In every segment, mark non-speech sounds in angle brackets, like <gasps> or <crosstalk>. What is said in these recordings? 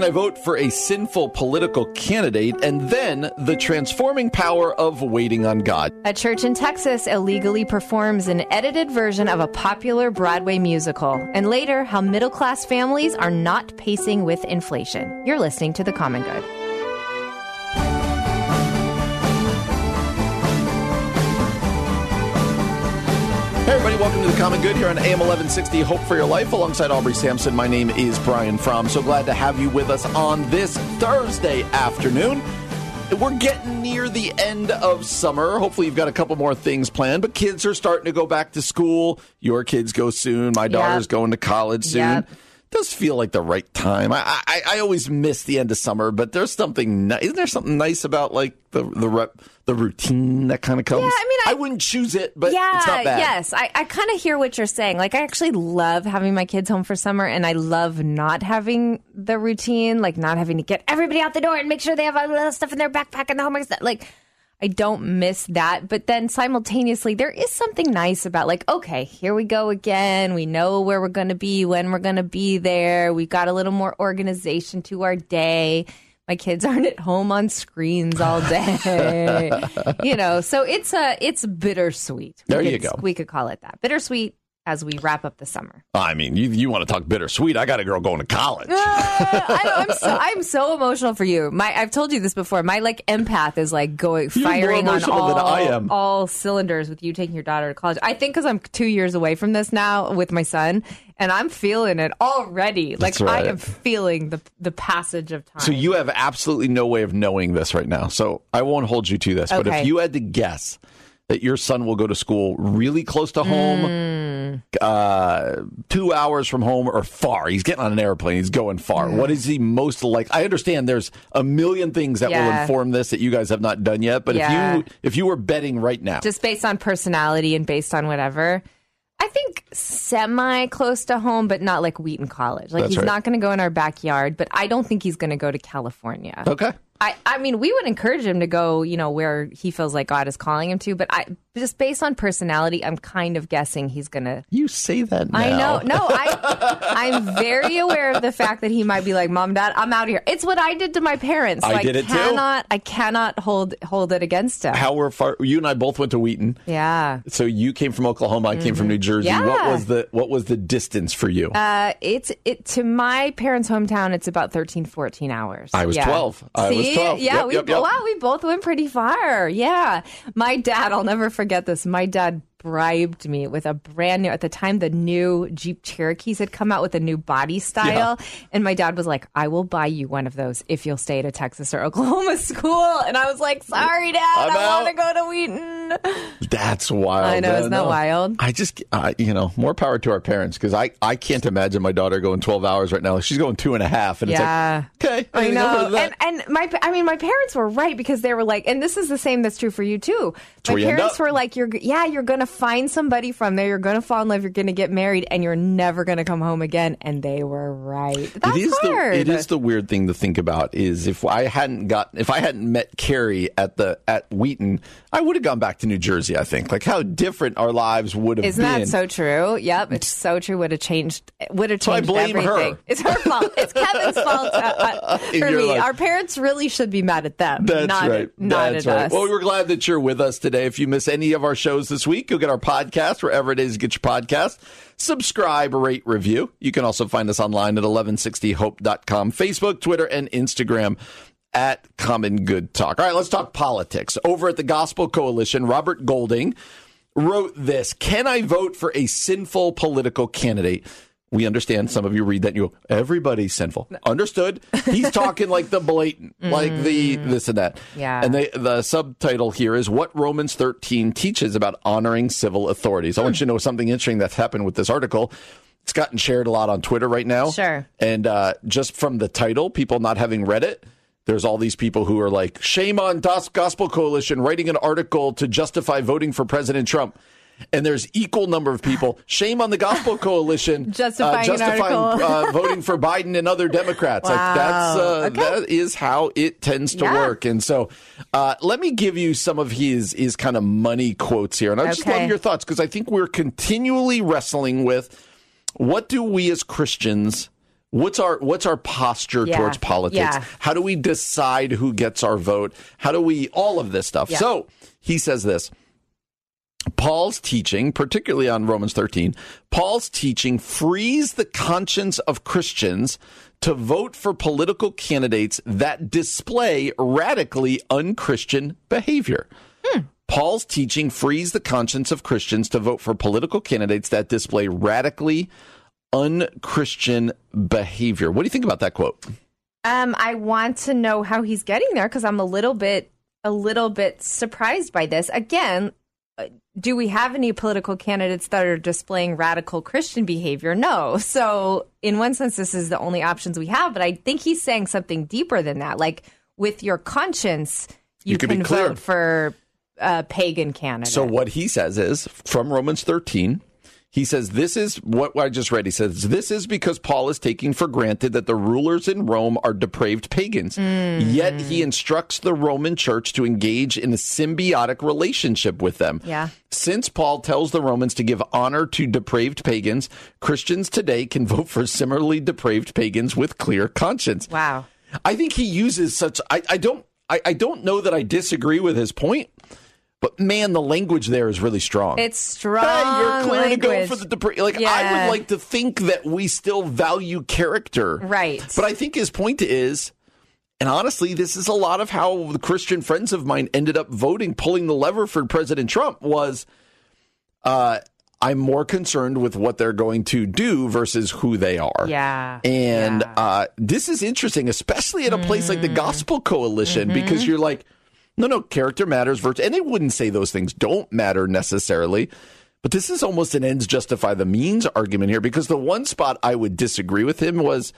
I vote for a sinful political candidate and then the transforming power of waiting on God. A church in Texas illegally performs an edited version of a popular Broadway musical. And later, how middle class families are not pacing with inflation. You're listening to The Common Good. Hey, everybody, welcome to the Common Good here on AM 1160 Hope for Your Life alongside Aubrey Sampson. My name is Brian Fromm. So glad to have you with us on this Thursday afternoon. We're getting near the end of summer. Hopefully, you've got a couple more things planned, but kids are starting to go back to school. Your kids go soon. My daughter's Yep. going to college soon. Yep. Does feel like the right time. I, I I always miss the end of summer, but there's something. Isn't there something nice about like the the rep, the routine that kind of comes? Yeah, I mean, I- wouldn't choose it, but yeah, it's not bad. yes. I, I kind of hear what you're saying. Like, I actually love having my kids home for summer, and I love not having the routine, like not having to get everybody out the door and make sure they have all the stuff in their backpack and the homework stuff. Like, I don't miss that. But then simultaneously, there is something nice about, like, okay, here we go again. We know where we're going to be, when we're going to be there. We've got a little more organization to our day. My kids aren't at home on screens all day, <laughs> you know. So it's a it's bittersweet. We There you go. We could call it that bittersweet as we wrap up the summer. I mean, you you want to talk bittersweet? I got a girl going to college. Uh, <laughs> I, I'm so I'm so emotional for you. My I've told you this before. My like empath is like going firing on all I am. all cylinders with you taking your daughter to college. I think because I'm two years away from this now with my son, and I'm feeling it already. Like right. I am feeling the the passage of time. So you have absolutely no way of knowing this right now. So I won't hold you to this. But if you had to guess that your son will go to school really close to home, Mm. uh, two hours from home, or far, he's getting on an airplane. He's going far. What is he most like? I understand there's a million things that will inform this that you guys have not done yet. But Yeah. if you if you were betting right now, just based on personality and based on whatever. I think semi close to home, but not like Wheaton College. Like That's he's right. not going to go in our backyard, but I don't think he's going to go to California. okay. I, I mean, we would encourage him to go, you know, where he feels like God is calling him to. But I just based on personality, I'm kind of guessing he's gonna. You say that now. I know, no, I, <laughs> I'm very aware of the fact that he might be like, "Mom, Dad, I'm out of here." It's what I did to my parents. So I did it too. cannot, I cannot hold hold it against him. How we're far? You and I both went to Wheaton. yeah, So you came from Oklahoma. I came from New Jersey. Yeah. What Mm-hmm. Was the what was the distance for you? uh, it's it to my parents' hometown. It's about 13, 14 hours. I was Yeah. 12. I was See? 12. Yeah, Yep, we yep, yep. wow, we both went pretty far. Yeah, my dad. I'll never forget this. My dad bribed me with a brand new at the time the new Jeep Cherokees had come out with a new body style and my dad was like I will buy you one of those if you'll stay at a Texas or Oklahoma <laughs> school and I was like sorry dad I'm I want to go to Wheaton <laughs> That's wild. I know, isn't that wild? I just, uh, you know, more power to our parents because I, I can't imagine my daughter going 12 hours right now. She's going two and a half. And Yeah. it's like, okay. I know, and and my I mean my parents were right because they were like, and this is the same that's true for you too. My where you end parents were like, you're yeah, you're gonna find somebody from there, you're gonna fall in love, you're gonna get married, and you're never gonna come home again. And they were right. That's it is hard. the it is the weird thing to think about is if I hadn't got if I hadn't met Carrie at the at Wheaton, I would have gone back to New Jersey. I think like how different our lives would have been. Isn't that so true? Yep, it's so true. Would have changed. Would have So I changed blame her. everything. <laughs> It's her fault. It's Kevin's <laughs> fault uh, uh, for me. life. Our parents really should be mad at them. That's not right. At, not That's at right. us. Well, we're glad that you're with us today. If you miss any of our shows this week, you'll get our podcast wherever it is you get your podcast. Subscribe, rate, review. You can also find us online at 1160hope.com, Facebook, Twitter, and Instagram at Common Good Talk. All right, let's talk politics. Over at the Gospel Coalition, Robert Golding wrote this Can I vote for a sinful political candidate? We understand some of you read that and you go, everybody's sinful. Understood. He's talking like the blatant, <laughs> like the this and that. Mm. Yeah. And they, the subtitle here is What Romans 13 Teaches About Honoring Civil Authorities. I want you to know something interesting that's happened with this article. It's gotten shared a lot on Twitter right now. Sure. And uh, just from the title, people not having read it, there's all these people who are like, shame on Das Gospel Coalition writing an article to justify voting for President Trump. And there's equal number of people. Shame on the Gospel <laughs> Coalition Justifying uh, justifying uh, voting for Biden and other Democrats. Like that's uh, Okay. that is how it tends to Yeah. work. And so, uh, let me give you some of his his kind of money quotes here, and I just love your thoughts because I think we're continually wrestling with what do we as Christians. What's our what's our posture Yeah. towards politics? Yeah. How do we decide who gets our vote? How do we all of this stuff? Yeah. So he says this. Paul's teaching, particularly on Romans 13, Paul's teaching frees the conscience of Christians to vote for political candidates that display radically unchristian behavior. Hmm. Paul's teaching frees the conscience of Christians to vote for political candidates that display radically unchristian behavior. What do you think about that quote? Um, I want to know how he's getting there because I'm a little bit, a little bit surprised by this. Again, uh, do we have any political candidates that are displaying radical Christian behavior? No. So, in one sense, this is the only options we have. But I think he's saying something deeper than that. Like with your conscience, you, You can be can vote for a pagan candidate. So what he says is from Romans 13, he says this is what I just read. He says this is because Paul is taking for granted that the rulers in Rome are depraved pagans. Hmm. Yet he instructs the Roman church to engage in a symbiotic relationship with them. Yeah. Since Paul tells the Romans to give honor to depraved pagans, Christians today can vote for similarly depraved pagans with clear conscience. wow. I think he uses such. I, I don't. I, I don't know that I disagree with his point, but man, the language there is really strong. It's strong. Hey, you're clear to go for the. Like I would like to think that we still value character, Right. But I think his point is, and honestly, this is a lot of how the Christian friends of mine ended up voting, pulling the lever for President Trump. Was uh, I'm more concerned with what they're going to do versus who they are. Yeah. And Yeah. Mm. uh, this is interesting, especially at a place like the Gospel Coalition, Mm-hmm. because you're like, no, no, character matters. Virtue, and they wouldn't say those things don't matter necessarily. But this is almost an ends justify the means argument here, because the one spot I would disagree with him was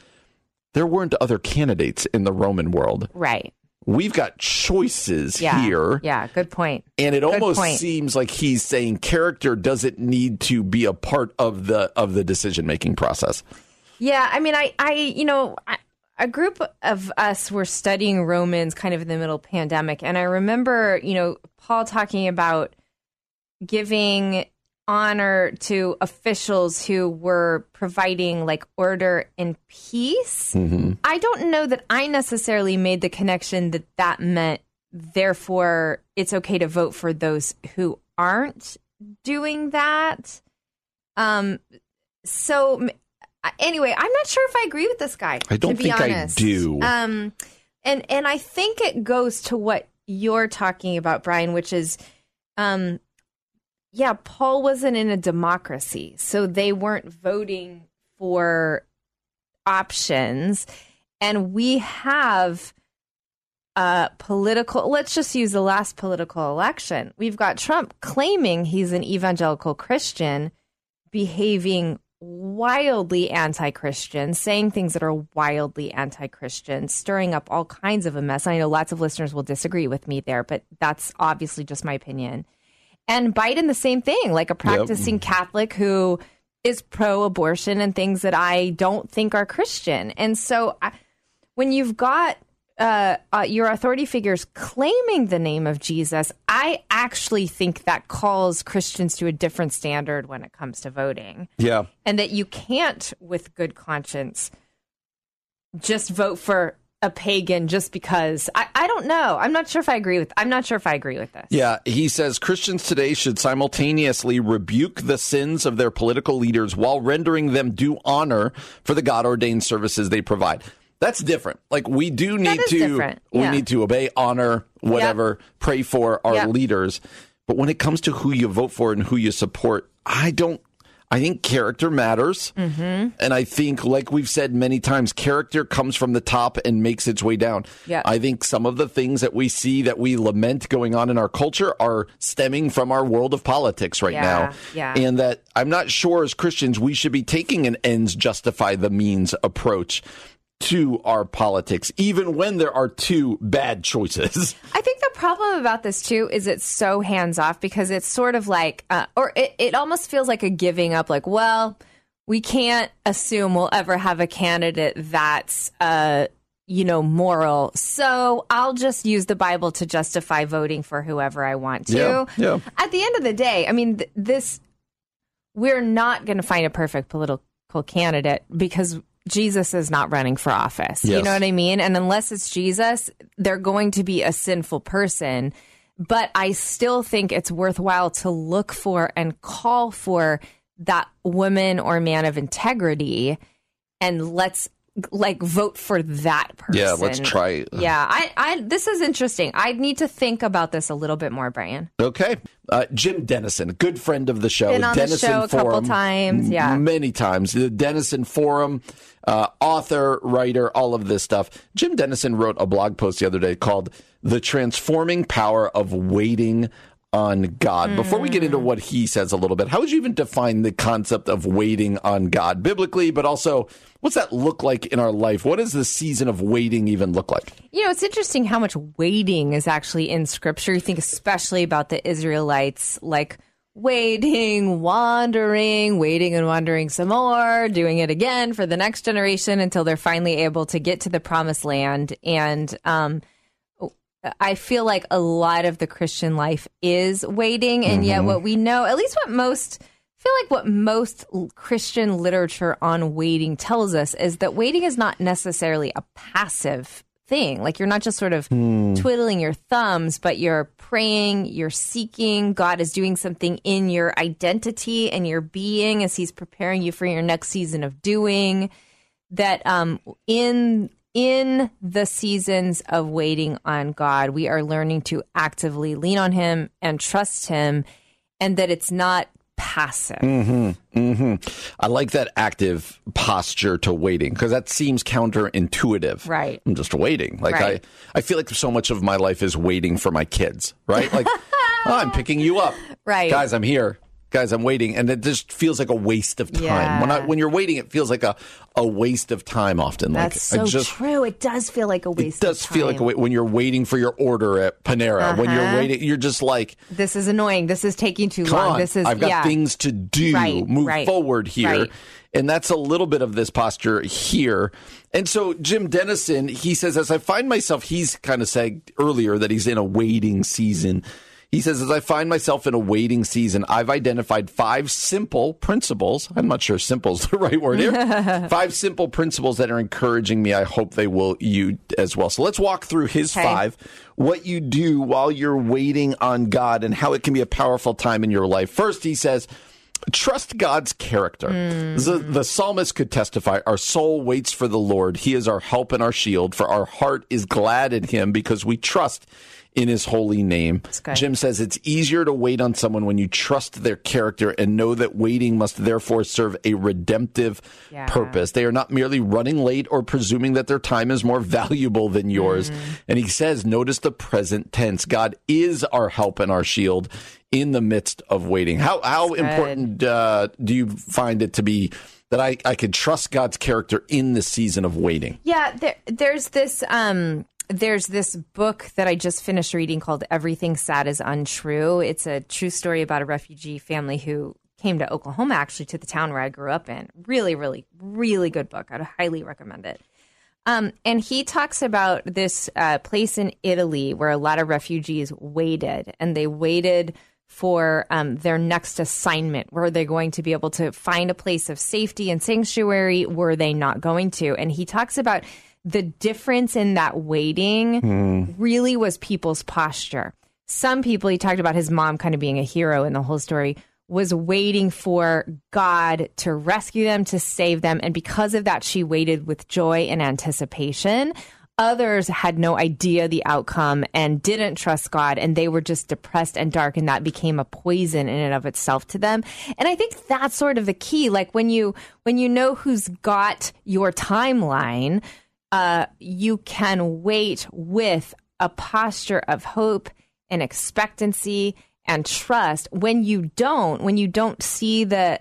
there weren't other candidates in the Roman world. right. We've got choices Yeah. here. Yeah. Good point. And it almost point. seems like he's saying character doesn't need to be a part of the of the decision making process. Yeah, I mean, I, I, you know, I, a group of us were studying Romans kind of in the middle of pandemic, and I remember, you know, Paul talking about giving honor to officials who were providing like order and peace. I don't know that I necessarily made the connection that that meant therefore it's okay to vote for those who aren't doing that. Um so anyway, I'm not sure if I agree with this guy. I don't to be think I honest. do. Um, and and I think it goes to what you're talking about, Brian, which is, um, yeah, Paul wasn't in a democracy, so they weren't voting for options, and we have uh political let's just use the last political election we've got trump claiming he's an evangelical christian behaving wildly anti-Christian, saying things that are wildly anti-Christian, stirring up all kinds of a mess. I know lots of listeners will disagree with me there, but that's obviously just my opinion. And Biden, the same thing, like a practicing Catholic who is pro-abortion and things that I don't think are Christian. And so, I, when you've got uh, uh, your authority figures claiming the name of Jesus, I actually think that calls Christians to a different standard when it comes to voting, Yeah. and that you can't, with good conscience, just vote for a pagan just because. I, I don't know. I'm not sure if I agree with. I'm not sure if I agree with this. Yeah, he says Christians today should simultaneously rebuke the sins of their political leaders while rendering them due honor for the God ordained services they provide. That's different. Like we do need to different. we need to obey, honor, whatever, pray for our Yep. leaders. But when it comes to who you vote for and who you support, I don't I think character matters. Mm-hmm. And I think, like we've said many times, character comes from the top and makes its way down. Yeah. I think some of the things that we see that we lament going on in our culture are stemming from our world of politics right Yeah, now. yeah. And that I'm not sure as Christians we should be taking an ends justify the means approach to our politics, even when there are two bad choices. <laughs> I think the problem about this too is it's so hands off because it's sort of like, uh, or it, it almost feels like a giving up. Like, well, we can't assume we'll ever have a candidate that's, uh, you know, moral. So I'll just use the Bible to justify voting for whoever I want to. Yeah, yeah. At the end of the day, I mean, th- this, we're not going to find a perfect political candidate because Jesus is not running for office. You know what I mean? And unless it's Jesus, they're going to be a sinful person. But I still think it's worthwhile to look for and call for that woman or man of integrity and let's like vote for that person. Yeah, let's try- Yeah, I, I this is interesting. I need to think about this a little bit more, Brian. Okay. Uh, Jim Denison, good friend of the show. Been on the Denison show a couple Forum, times, yeah. Many times. The Denison Forum, uh, author, writer, all of this stuff. Jim Denison wrote a blog post the other day called The Transforming Power of Waiting on God. Before we get into what he says a little bit, how would you even define the concept of waiting on God biblically, but also what's that look like in our life? What does the season of waiting even look like? You know, it's interesting how much waiting is actually in scripture. You think especially about the Israelites, like waiting, wandering, waiting and wandering some more, doing it again for the next generation until they're finally able to get to the promised land. And um, I feel like a lot of the Christian life is waiting, and yet what we know, at least what most I feel like what most Christian literature on waiting tells us is that waiting is not necessarily a passive thing. Like you're not just sort of twiddling your thumbs, but you're praying, you're seeking. God is doing something in your identity and your being as He's preparing you for your next season of doing. That um, in in the seasons of waiting on God, we are learning to actively lean on Him and trust Him, and that it's not passive. Mm-hmm. Mm-hmm. I like that active posture to waiting because that seems counterintuitive. Right. I'm just waiting. Like Right. I, I feel like so much of my life is waiting for my kids. Right. Like, <laughs> oh, I'm picking you up. Right. Guys, I'm here. Guys, I'm waiting, and it just feels like a waste of time. Yeah. When I, when you're waiting, it feels like a, a waste of time. Often, That's like so just true. It does feel like a waste. Of time. It does feel like a when you're waiting for your order at Panera. When you're Uh-huh. waiting, you're just like, This is annoying. This is taking too long. on, This is I've got yeah. things to do. Right, Move right, forward here. right. And that's a little bit of this posture here. And so Jim Denison, he says, as I find myself, he's kind of said earlier that he's in a waiting season. He says, as I find myself in a waiting season, I've identified five simple principles. I'm not sure simple is the <laughs> right word here. <laughs> five simple principles that are encouraging me. I hope they will you as well. So let's walk through his Okay. five what you do while you're waiting on God and how it can be a powerful time in your life. First, he says, trust God's character. Hmm. The, the psalmist could testify, our soul waits for the Lord. He is our help and our shield, for our heart is glad in him because we trust in his holy name. Jim says it's easier to wait on someone when you trust their character and know that waiting must therefore serve a redemptive Yeah. purpose. They are not merely running late or presuming that their time is more valuable than yours. Mm. And he says, notice the present tense. God is our help and our shield in the midst of waiting. How how important uh, do you find it to be that I, I could trust God's character in the season of waiting? Yeah, there, there's this um there's this book that I just finished reading called Everything Sad is Untrue. It's a true story about a refugee family who came to Oklahoma actually to the town where I grew up in. Really, really, really good book. I'd highly recommend it. Um, and he talks about this uh, place in Italy where a lot of refugees waited, and they waited for um, their next assignment. Were they going to be able to find a place of safety and sanctuary? Were they not going to? And he talks about the difference in that waiting hmm. really was people's posture. Some people, he talked about his mom kind of being a hero in the whole story, was waiting for God to rescue them, to save them. And because of that, she waited with joy and anticipation. others had no idea the outcome and didn't trust God and they were just depressed and dark and that became a poison in and of itself to them. And I think that's sort of the key. Like when you when you know who's got your timeline, uh, you can wait with a posture of hope and expectancy and trust. When you don't, when you don't see the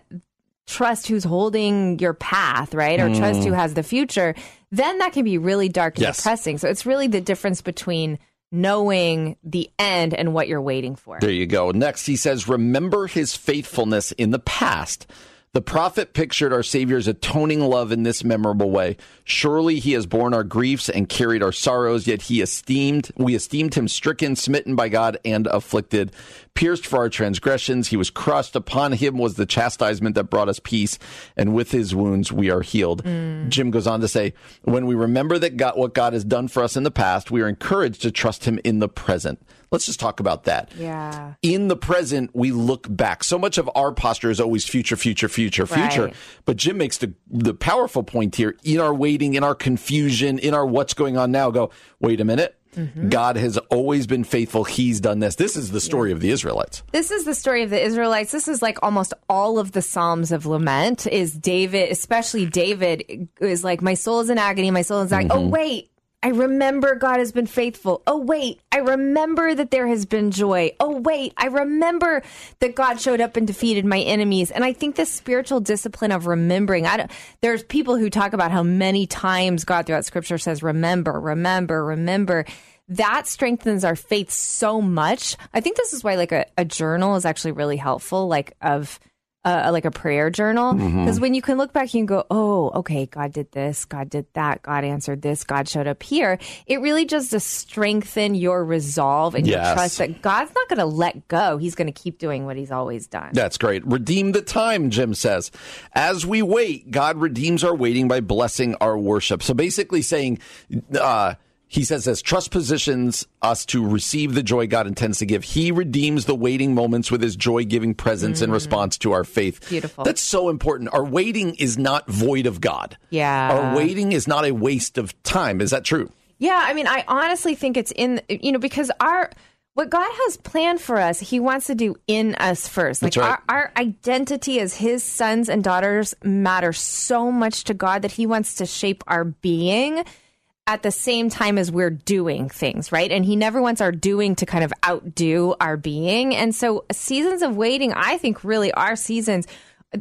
trust who's holding your path, right? Or mm. trust who has the future, then that can be really dark and yes. depressing. So it's really the difference between knowing the end and what you're waiting for. There you go. Next, he says, Remember his faithfulness in the past the prophet pictured our Savior's atoning love in this memorable way. Surely he has borne our griefs and carried our sorrows, yet he esteemed, we esteemed him stricken, smitten by God, and afflicted. Pierced for our transgressions, he was crushed. Upon him was the chastisement that brought us peace, and with his wounds we are healed. Mm. Jim goes on to say, when we remember that God, what God has done for us in the past, we are encouraged to trust him in the present. Let's just talk about that. Yeah. In the present, we look back. So much of our posture is always future, future, future, future. Right. But Jim makes the the powerful point here in our waiting, in our confusion, in our what's going on now. Go, wait a minute. Mm-hmm. God has always been faithful. He's done this. This is the story yeah. of the Israelites. This is the story of the Israelites. This is like almost all of the Psalms of lament is David, especially David is like, my soul is in agony. My soul is like, mm-hmm. oh, wait, I remember God has been faithful. Oh, wait, I remember that there has been joy. Oh, wait, I remember that God showed up and defeated my enemies. And I think the spiritual discipline of remembering, I don't, there's people who talk about how many times God throughout scripture says, remember, remember, remember. That strengthens our faith so much. I think this is why like a, a journal is actually really helpful, like of, uh, like a prayer journal. Because mm-hmm. when you can look back and go oh okay god did this god did that god answered this god showed up here. It really just to strengthen your resolve and yes. your trust that god's not going to let go. He's going to keep doing what he's always done. That's great. Redeem the time jim says. As we wait god redeems our waiting by blessing our worship. So basically saying uh he says as trust positions us to receive the joy God intends to give. He redeems the waiting moments with his joy giving presence mm. in response to our faith. Beautiful. That's so important. Our waiting is not void of God. Yeah. Our waiting is not a waste of time. Is that true? Yeah. I mean, I honestly think it's in, you know, because our, what God has planned for us, He wants to do in us first. Like right. our, our identity as His sons and daughters matter so much to God that He wants to shape our being at the same time as we're doing things, right? And he never wants our doing to kind of outdo our being. And so seasons of waiting, I think really are seasons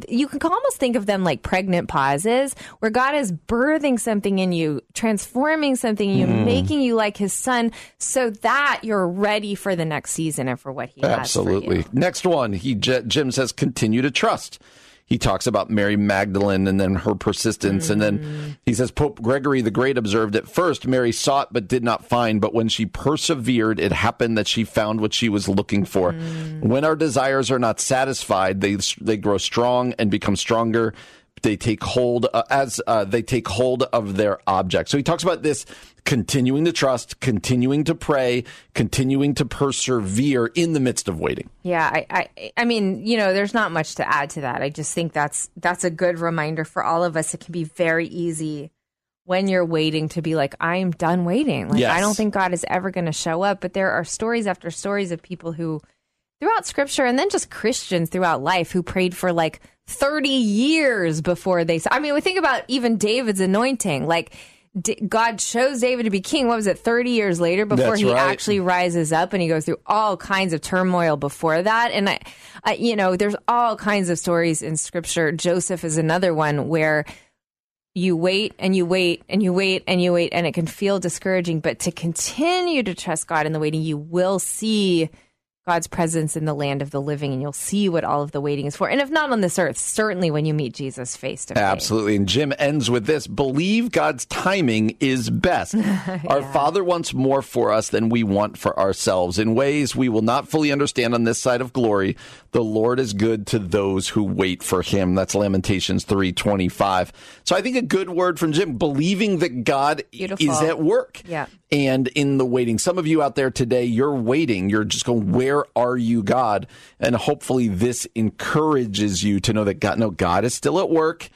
you can almost think of them like pregnant pauses where God is birthing something in you, transforming something in you, mm. making you like his son so that you're ready for the next season and for what he Absolutely. has Next one, he Jim says continue to trust he talks about Mary Magdalene and then her persistence. Mm. And then mm. he says Pope Gregory the Great observed at first Mary sought but did not find, but when she persevered, it happened that she found what she was looking for. Mm. When our desires are not satisfied, they they grow strong and become stronger they take hold uh, as uh, they take hold of their object. So he talks about this continuing to trust, continuing to pray, continuing to persevere in the midst of waiting. Yeah, I, I, I mean, you know, there's not much to add to that. I just think that's that's a good reminder for all of us. It can be very easy when you're waiting to be like, I'm done waiting. Like, yes. I don't think God is ever going to show up. But there are stories after stories of people who, throughout Scripture, and then just Christians throughout life, who prayed for like 30 years before they. I mean, we think about even David's anointing, like God chose David to be king. What was it, 30 years later before That's he right. actually rises up and he goes through all kinds of turmoil before that. And I, I, you know, there's all kinds of stories in scripture. Joseph is another one where you wait and you wait and you wait and you wait and it can feel discouraging, but to continue to trust God in the waiting, you will see God's presence in the land of the living, and you'll see what all of the waiting is for. And if not on this earth, certainly when you meet Jesus face to face. Absolutely. And Jim ends with this believe God's timing is best. <laughs> yeah. Our Father wants more for us than we want for ourselves. In ways we will not fully understand on this side of glory, the Lord is good to those who wait for him. That's Lamentations 325. So I think a good word from Jim, believing that God Beautiful. is at work. Yeah and in the waiting. Some of you out there today, you're waiting. You're just going, where are you, God? And hopefully this encourages you to know that God, no, God is still at work.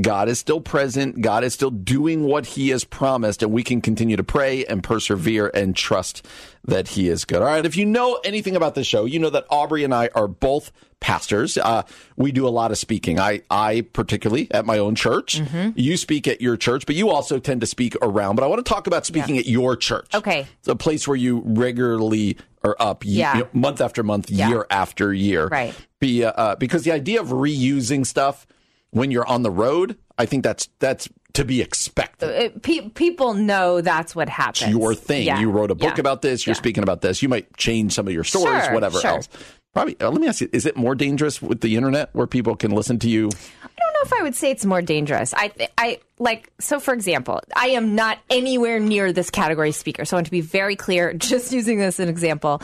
God is still present. God is still doing what he has promised and we can continue to pray and persevere and trust that he is good. All right. If you know anything about the show, you know that Aubrey and I are both pastors. Uh, we do a lot of speaking. I, I particularly at my own church. Mm-hmm. You speak at your church, but you also tend to speak around. But I want to talk about speaking at your church. Okay. It's a place where you regularly are up Yeah. you know, month after month, Yeah. year after year. Right. Be, uh, uh, because the idea of reusing stuff when you're on the road, I think that's that's to be expected. It- pe- people know that's what happens. It's your thing. Yeah. You wrote a book about this. You're speaking about this. You might change some of your stories, Sure, whatever sure. else. Probably. Uh, let me ask you: Is it more dangerous with the internet, where people can listen to you? I don't know if I would say it's more dangerous. I, I like so. For example, I am not anywhere near this category speaker, so I want to be very clear. <laughs> Just using this as an example,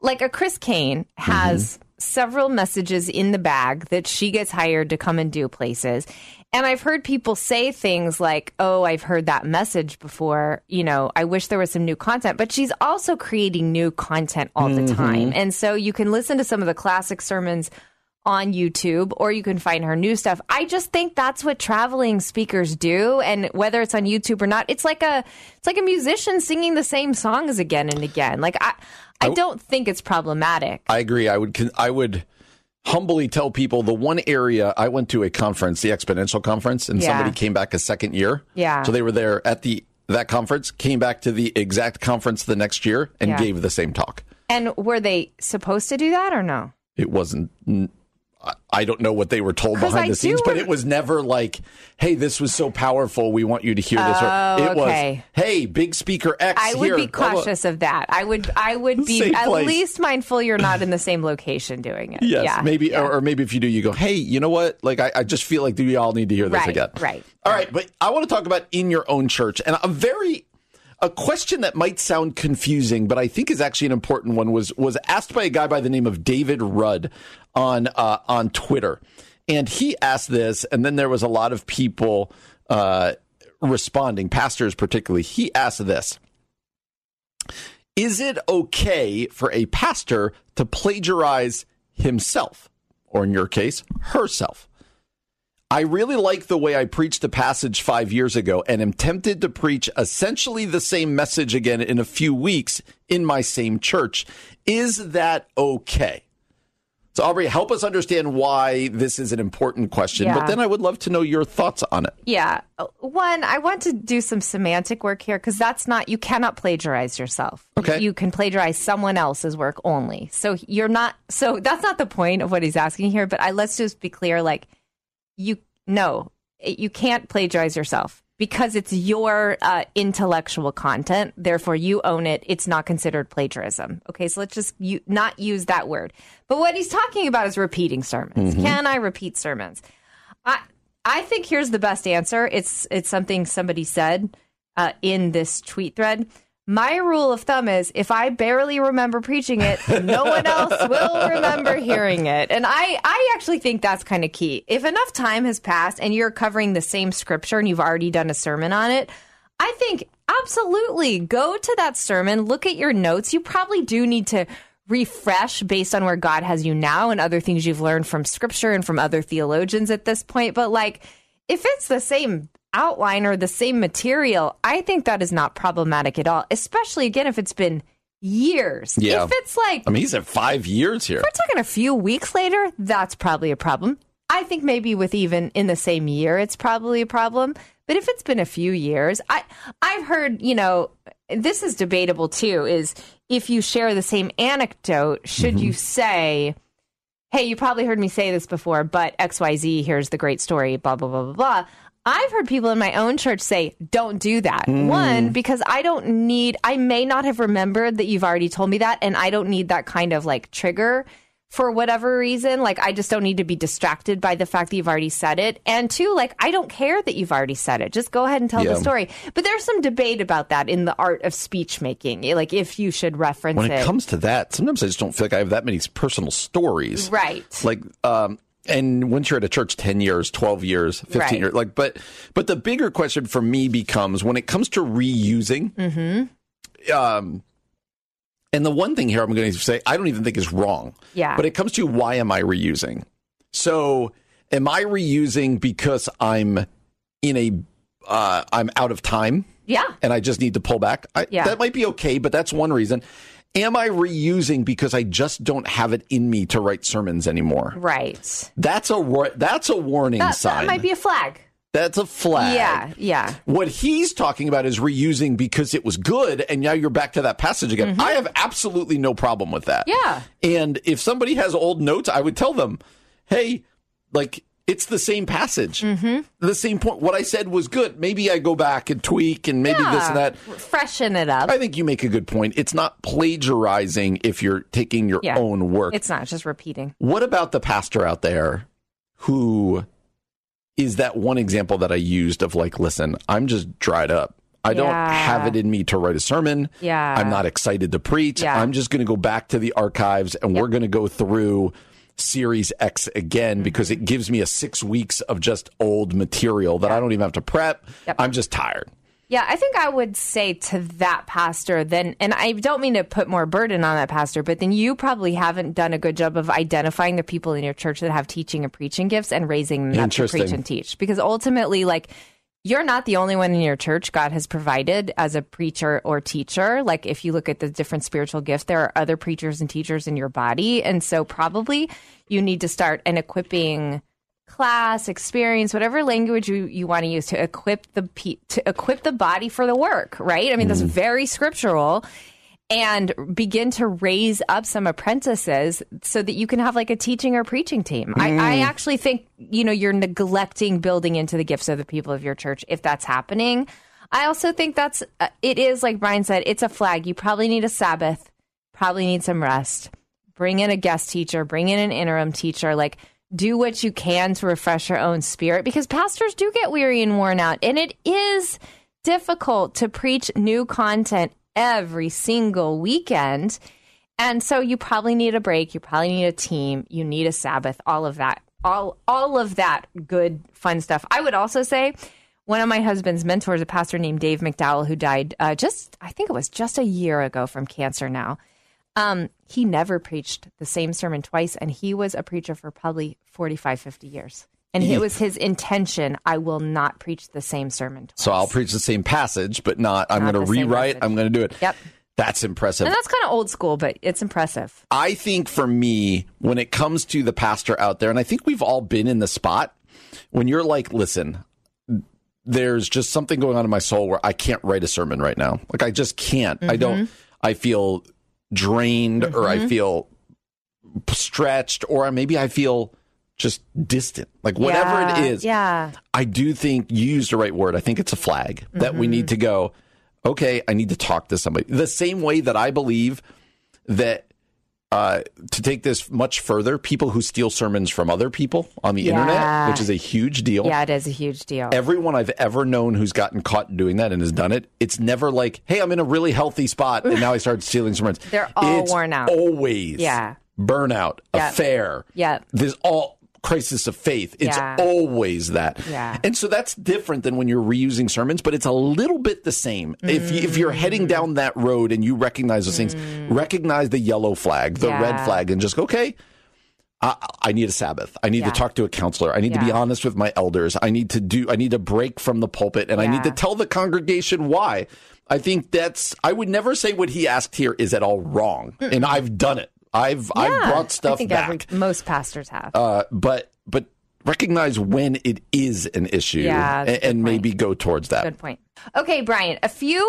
like a Chris Caine has several messages in the bag that she gets hired to come and do places. And I've heard people say things like, "Oh, I've heard that message before." You know, I wish there was some new content, but she's also creating new content all the mm-hmm. time. And so you can listen to some of the classic sermons on YouTube or you can find her new stuff. I just think that's what traveling speakers do and whether it's on YouTube or not, it's like a it's like a musician singing the same songs again and again. Like I I don't think it's problematic. I agree. I would. I would humbly tell people the one area I went to a conference, the Exponential Conference, and Yeah. somebody came back a second year. Yeah. So they were there at the that conference, came back to the exact conference the next year, and Yeah. gave the same talk. And were they supposed to do that or no? It wasn't. I- don't know what they were told behind I the scenes, but it was never like, "Hey, this was so powerful. We want you to hear this." or Oh, it was, "Hey, big speaker X." I would here." be blah, blah." cautious of that. I would I would be at place. least mindful you're not in the same location doing it. Yes, yeah. maybe, Yeah. Or, or maybe if you do, you go, "Hey, you know what? Like, I, I just feel like we all need to hear this Right, again." right. All right, but I want to talk about in your own church, and a very a question that might sound confusing, but I think is actually an important one was was asked by a guy by the name of David Rudd on uh, on Twitter, and he asked this, and then there was a lot of people uh, responding, pastors particularly. He asked this. Is it okay for a pastor to plagiarize himself, or in your case, herself? I really like the way I preached a passage five years ago and am tempted to preach essentially the same message again in a few weeks in my same church. Is that okay? So, Aubrey, help us understand why this is an important question, but then I would love to know your thoughts on it. Yeah. One, I want to do some semantic work here because that's not, you cannot plagiarize yourself. Okay. You can plagiarize someone else's work only. So you're not, so that's not the point of what he's asking here, but I, let's just be clear like, you, no, you can't plagiarize yourself because it's your uh, intellectual content. Therefore, you own it. It's not considered plagiarism. Okay. So let's just you, not use that word. But what he's talking about is repeating sermons. Can I repeat sermons? I I think here's the best answer. It's it's something somebody said uh, in this tweet thread. My rule of thumb is if I barely remember preaching it, no one else will remember hearing it. And I, I actually think that's kind of key. If enough time has passed and you're covering the same scripture and you've already done a sermon on it, I think absolutely go to that sermon, look at your notes. You probably do need to refresh based on where God has you now and other things you've learned from scripture and from other theologians at this point. But like, if it's the same outline or the same material, I think that is not problematic at all, especially again if it's been years. Yeah. If it's like I mean, he's at five years here. If we're talking a few weeks later, that's probably a problem. I think maybe with even in the same year, it's probably a problem. But if it's been a few years, I I've heard, you know, this is debatable too, is if you share the same anecdote, should you mm-hmm. say, Hey, you probably heard me say this before, but XYZ, here's the great story, blah, blah, blah, blah, blah. I've heard people in my own church say, don't do that. One, because I don't need, I may not have remembered that you've already told me that, and I don't need that kind of like trigger for whatever reason. Like, I just don't need to be distracted by the fact that you've already said it. And two, like, I don't care that you've already said it. Just go ahead and tell Yeah. the story. But there's some debate about that in the art of speech making, like if you should reference when it. it comes to that, sometimes I just don't feel like I have that many personal stories. right. Like, um, and once you're at a church 10 years, 12 years, 15 Right. years, like, but, but the bigger question for me becomes when it comes to reusing, Mm-hmm. um, and the one thing here I'm going to say, I don't even think is wrong. Yeah. But it comes to why am I reusing? So, Am I reusing because I'm in a uh, I'm out of time Yeah. and I just need to pull back? I, Yeah. That might be okay, but that's one reason. Am I reusing because I just don't have it in me to write sermons anymore? Right. That's a that's a warning That, sign. that might be a flag. that's a flag. Yeah. Yeah. What he's talking about is reusing because it was good, and now you're back to that passage again. I have absolutely no problem with that. Mm-hmm. Yeah. And if somebody has old notes, I would tell them, hey, like, it's the same passage. Mm-hmm. The same point. What I said was good. Maybe I go back and tweak and maybe this and that. Freshen it up. I think you make a good point. It's not plagiarizing if you're taking your Yeah. own work. It's not just repeating. What about the pastor out there who is that one example that I used of like, listen, I'm just dried up. I don't have it in me to write a sermon. Yeah. I'm not excited to preach. Yeah. I'm just going to go back to the archives and we're going to go through Series X again Mm-hmm. because it gives me a six weeks of just old material that I don't even have to prep. Yep. I'm just tired. Yeah, I think I would say to that pastor then, and I don't mean to put more burden on that pastor, but then you probably haven't done a good job of identifying the people in your church that have teaching and preaching gifts and raising them up to preach and teach. Because ultimately, like, you're not the only one in your church God has provided as a preacher or teacher. Like, if you look at the different spiritual gifts, there are other preachers and teachers in your body. And so, probably you need to start an equipping class, experience, whatever language you, you want to use to equip the pe- to equip the body for the work, right? I mean, that's mm. very scriptural. And begin to raise up some apprentices so that you can have like a teaching or preaching team. I, I actually think, you know, you're neglecting building into the gifts of the people of your church if that's happening. I also think that's, uh, it is like Brian said, it's a flag. You probably need a Sabbath, probably need some rest. Bring in a guest teacher, bring in an interim teacher, like do what you can to refresh your own spirit because pastors do get weary and worn out. And it is difficult to preach new content every single weekend. And so you probably need a break, you probably need a team, you need a Sabbath, all of that. All all of that good fun stuff. I would also say one of my husband's mentors, a pastor named Dave McDowell, who died uh, just, I think it was just a year ago from cancer now. Um, he never preached the same sermon twice, and he was a preacher for probably 45, 50 years. And it mm-hmm. was his intention I will not preach the same sermon twice. So I'll preach the same passage, but not, I'm going to rewrite. I'm going to do it. Yep. That's impressive. And that's kind of old school, but it's impressive. I think for me, when it comes to the pastor out there, and I think we've all been in the spot when you're like, listen, there's just something going on in my soul where I can't write a sermon right now. Like I just can't. I don't. Mm-hmm. I feel drained, or I mm-hmm. feel stretched, or maybe I feel just distant. Like whatever Yeah, it is, Yeah. I do think you used the right word. I think it's a flag that we need to go, okay, I need to talk to somebody. The same way that I believe that uh, to take this much further, people who steal sermons from other people on the Yeah. internet, which is a huge deal. Yeah, it is a huge deal. Everyone I've ever known who's gotten caught doing that and has done it, it's never like, hey, I'm in a really healthy spot and now I started <laughs> stealing sermons. They're all It's worn out. Always. Yeah. Burnout, Yep. affair. Yep. There's all crisis of faith. It's Yeah. always that. Yeah. And so that's different than when you're reusing sermons, but it's a little bit the same. If you, if you're Mm. heading down that road and you recognize those things, recognize the yellow flag, the Yeah. red flag, and just go, okay. I, I need a Sabbath. I need Yeah. to talk to a counselor. I need to be honest with my elders. I need to do. I need to break from the pulpit, and I need to tell the congregation why. I think that's. I would never say what he asked here is at all wrong, and I've done it. I've I've brought stuff I think back every, most pastors have. uh, but but recognize when it is an issue Yeah, and, that's a good and maybe go towards that. Good point. Okay, Brian, a few,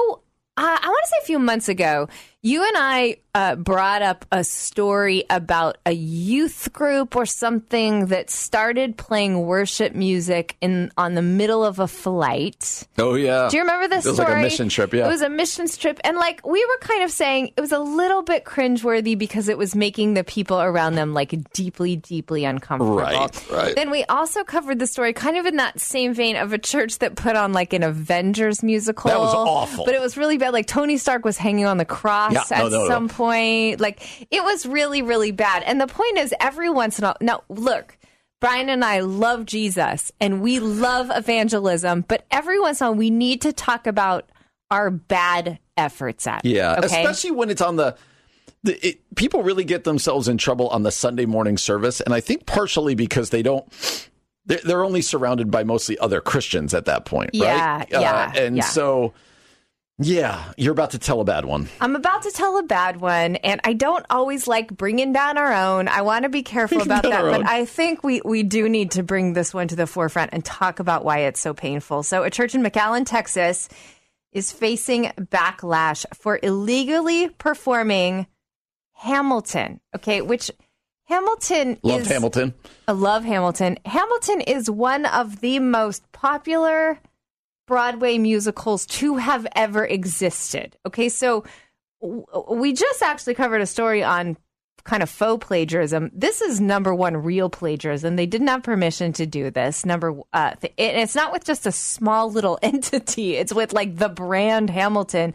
uh, I want to say a few months ago, you and I uh, brought up a story about a youth group or something that started playing worship music in on the middle of a flight. Oh yeah. Do you remember this story? It was story? like a mission trip. Yeah. It was a mission trip. And like we were kind of saying it was a little bit cringeworthy because it was making the people around them like deeply, deeply uncomfortable. Right, right. Then we also covered the story kind of in that same vein of a church that put on like an Avengers musical. That was awful. But it was really bad. Like Tony Stark was hanging on the cross Yeah, at no, no, no. some point. Like it was really, really bad. And the point is every once in a while now look, Brian and I love Jesus and we love evangelism, but every once in a while we need to talk about our bad efforts at it. yeah. Okay. Especially when it's on the. the it, people really get themselves in trouble on the Sunday morning service, and I think partially because they don't they're, they're only surrounded by mostly other Christians at that point, Yeah, right? yeah, Uh, and yeah. so, yeah, you're about to tell a bad one. I'm about to tell a bad one, and I don't always like bringing down our own. I want to be careful about that, but. I think we, we do need to bring this one to the forefront and talk about why it's so painful. So, a church in McAllen, Texas, is facing backlash for illegally performing Hamilton. Okay, which Hamilton Loved is Hamilton. I love Hamilton. Hamilton is one of the most popular Broadway musicals to have ever existed. Okay, so w- we just actually covered a story on kind of faux plagiarism. This is number one real plagiarism. They didn't have permission to do this. Number, uh, th- and it's not with just a small little <laughs> entity. It's with like the brand Hamilton.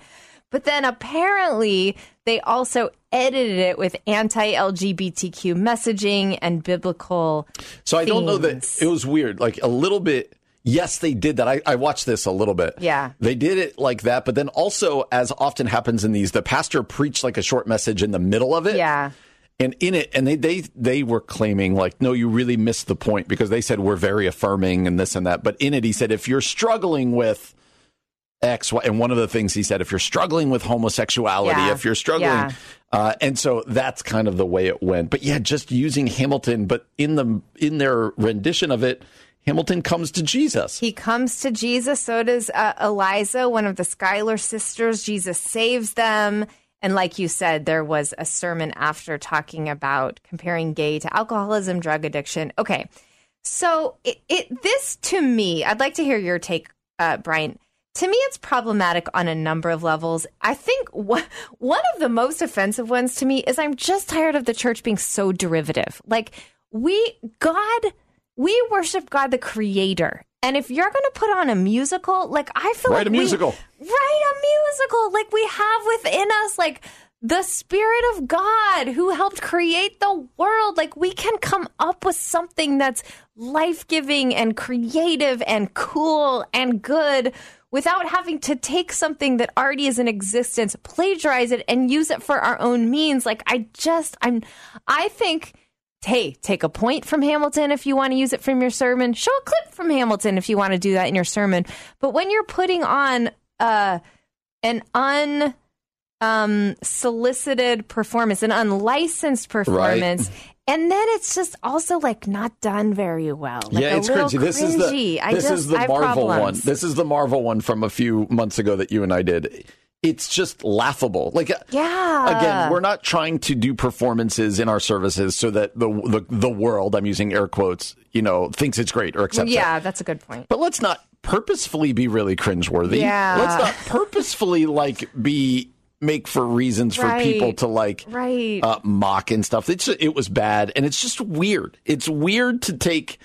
But then apparently they also edited it with anti-LGBTQ messaging and biblical. So I don't know that it was weird. Like a little bit. Yes, they did that. I, I watched this a little bit. Yeah. They did it like that. But then also, as often happens in these, the pastor preached like a short message in the middle of it. Yeah. And in it, and they, they they were claiming like, no, you really missed the point because they said we're very affirming and this and that. But in it, he said if you're struggling with X, Y, and one of the things he said, if you're struggling with homosexuality, Yeah. if you're struggling, Yeah. uh, and so that's kind of the way it went. But yeah, just using Hamilton, but in the in their rendition of it, Hamilton comes to Jesus. He comes to Jesus. So does uh, Eliza, one of the Schuyler sisters. Jesus saves them. And like you said, there was a sermon after talking about comparing gay to alcoholism, drug addiction. Okay. So it, it this to me, I'd like to hear your take, uh, Brian. To me, it's problematic on a number of levels. I think wh- one of the most offensive ones to me is I'm just tired of the church being so derivative. Like we, God, we worship God the Creator, and if you're going to put on a musical, like I feel Write like a we- musical. write a musical, like we have within us, like the Spirit of God who helped create the world. Like we can come up with something that's life giving and creative and cool and good without having to take something that already is in existence, plagiarize it, and use it for our own means. Like I just, I'm, I think. Hey, take a point from Hamilton if you want to use it from your sermon. Show a clip from Hamilton if you want to do that in your sermon. But when you're putting on uh, an un um, solicited performance, an unlicensed performance, and then it's just also like not done very well. Like yeah, a it's little cringy. This is the. This just, is the Marvel one. This is the Marvel one from a few months ago that you and I did. It's just laughable. Like Yeah. again, we're not trying to do performances in our services so that the the, the world, I'm using air quotes, you know, thinks it's great or accepts it. yeah, that's a good point. But let's not purposefully be really cringeworthy. Yeah. Let's not purposefully like be make for reasons for Right. people to like Right. uh, mock and stuff. It's it was bad, and it's just weird. It's weird to take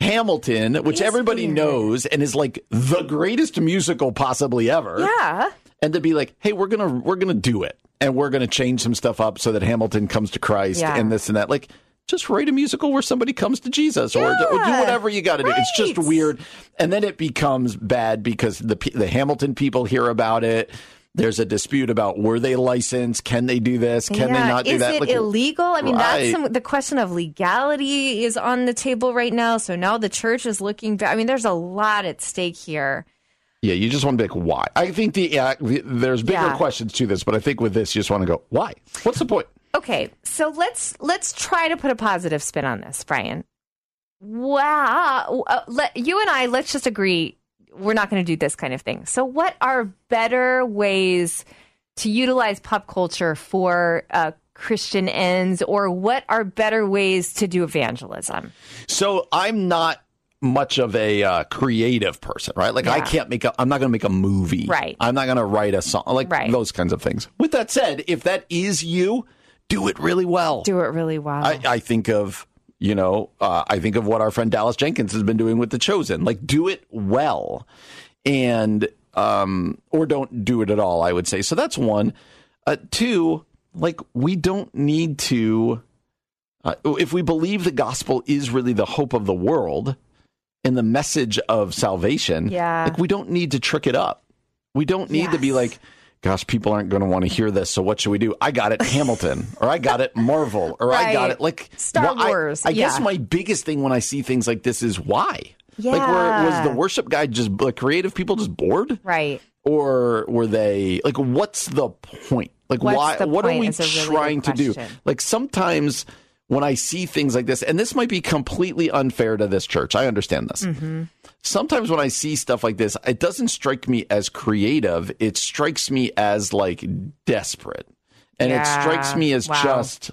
Hamilton, which everybody weird. knows and is like the greatest musical possibly ever, yeah. And to be like, hey, we're gonna we're gonna do it, and we're gonna change some stuff up so that Hamilton comes to Christ Yeah. and this and that. Like, just write a musical where somebody comes to Jesus, or, or do whatever you got to do. It's just weird, and then it becomes bad because the the Hamilton people hear about it. There's a dispute about were they licensed? Can they do this? Can yeah. they not do is that? it Like, illegal? I mean, that's some, the question of legality is on the table right now. So now the church is looking back. I mean, there's a lot at stake here. Yeah, you just want to be like, why? I think the, uh, there's bigger Yeah. questions to this, but I think with this, you just want to go, why? What's the point? Okay, so let's let's try to put a positive spin on this, Brian. Wow, uh, let, you and I let's just agree we're not going to do this kind of thing. So, what are better ways to utilize pop culture for uh, Christian ends, or what are better ways to do evangelism? So I'm not much of a uh, creative person, right? Like I can't make a. I'm not going to make a movie. Right. I'm not going to write a song. Like Right. those kinds of things. With that said, if that is you, do it really well. Do it really well. I, I think of you know uh, I think of what our friend Dallas Jenkins has been doing with The Chosen. Like do it well, and um or don't do it at all. I would say so. That's one. Uh, two, like we don't need to. Uh, if we believe the gospel is really the hope of the world and the message of salvation, Yeah. like we don't need to trick it up. We don't need to be like gosh, people aren't going to want to hear this. So what should we do? I got it, Hamilton, or I got it, Marvel, or I got it, like Star well, Wars, I, guess yeah. my biggest thing when I see things like this is why. Like, were, was the worship guy just like creative people just bored, Right. or were they like? What's the point? Like, What's why? What are we really trying to do? Like sometimes when I see things like this, and this might be completely unfair to this church. I understand this. Mm-hmm. Sometimes when I see stuff like this, it doesn't strike me as creative. It strikes me as like desperate. And it strikes me as Wow. just